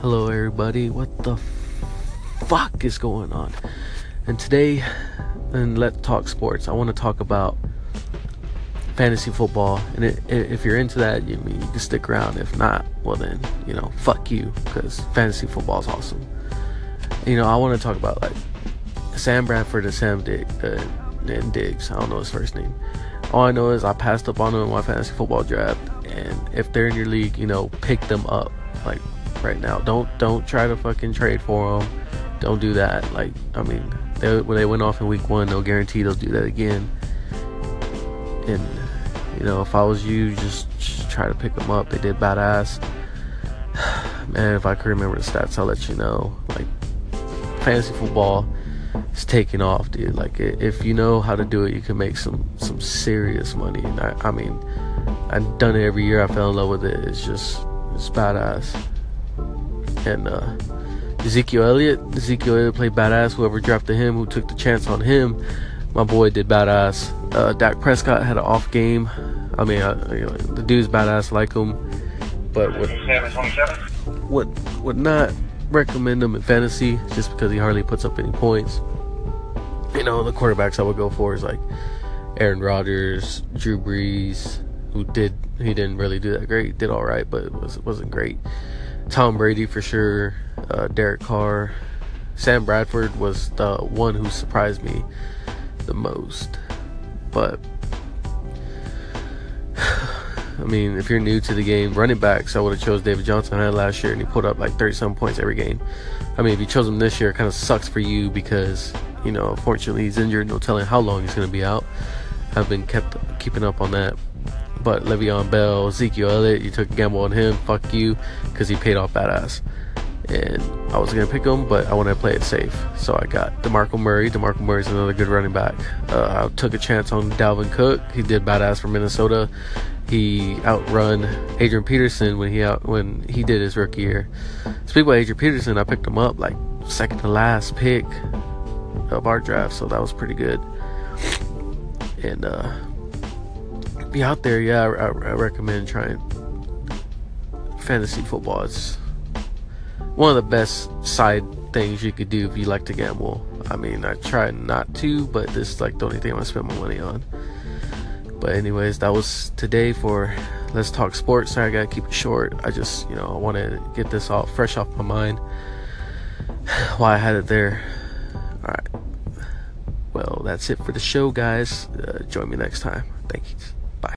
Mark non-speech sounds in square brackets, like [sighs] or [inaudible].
Hello, everybody. What the fuck is going on? And today, and Let's Talk Sports, I want to talk about fantasy football. And it, if you're into that, you mean you can stick around. If not, well then, you know, fuck you, because fantasy football is awesome. You know, I want to talk about like Sam Bradford and Sam uh, and Diggs. I don't know his first name. All I know is I passed up on them in my fantasy football draft, and if they're in your league, you know, pick them up. Like right now. Don't don't try to fucking trade for them. Don't do that. Like I mean, they, when they went off in week one, no guarantee they'll do that again. And you know, if I was you, just, just try to pick them up. They did badass. [sighs] Man, if I could remember the stats, I'll let you know. Like fantasy football is taking off, dude. Like if you know how to do it, you can make some some serious money. I, I mean, I've done it every year. I fell in love with it. It's just it's badass and uh, Ezekiel Elliott. Ezekiel Elliott played badass. Whoever drafted him, who took the chance on him, my boy did badass. Uh, Dak Prescott had an off game. I mean, uh, you know, the dude's badass, like him, but would, would would not recommend him in fantasy just because he hardly puts up any points. You know, the quarterbacks I would go for is like Aaron Rodgers, Drew Brees, who did he didn't really do that great, did all right, but it was wasn't great. Tom Brady for sure, uh, Derek Carr, Sam Bradford was the one who surprised me the most. But [sighs] I mean, if you're new to the game, running backs, I would have chose David Johnson I had last year, and he put up like 30 some points every game. I mean, if you chose him this year, it kind of sucks for you because you know, fortunately, he's injured. No telling how long he's going to be out. I've been kept keeping up on that. But Le'Veon Bell, Ezekiel Elliott, you took a gamble on him. Fuck you, because he paid off badass. And I was gonna pick him, but I wanted to play it safe. So I got Demarco Murray. Demarco Murray's another good running back. Uh, I took a chance on Dalvin Cook. He did badass for Minnesota. He outrun Adrian Peterson when he out when he did his rookie year. Speaking of Adrian Peterson, I picked him up like second to last pick of our draft, so that was pretty good. And uh, be out there, yeah, I, I, recommend trying fantasy football. It's one of the best side things you could do if you like to gamble. I mean, I try not to, but this is like the only thing I spend my money on. But anyways, that was today for Let's Talk Sports. Sorry, I gotta keep it short. I just, you know, I want to get this all fresh off my mind. [sighs] Why I had it there. All right. Well, that's it for the show, guys. Uh, join me next time. Thank you.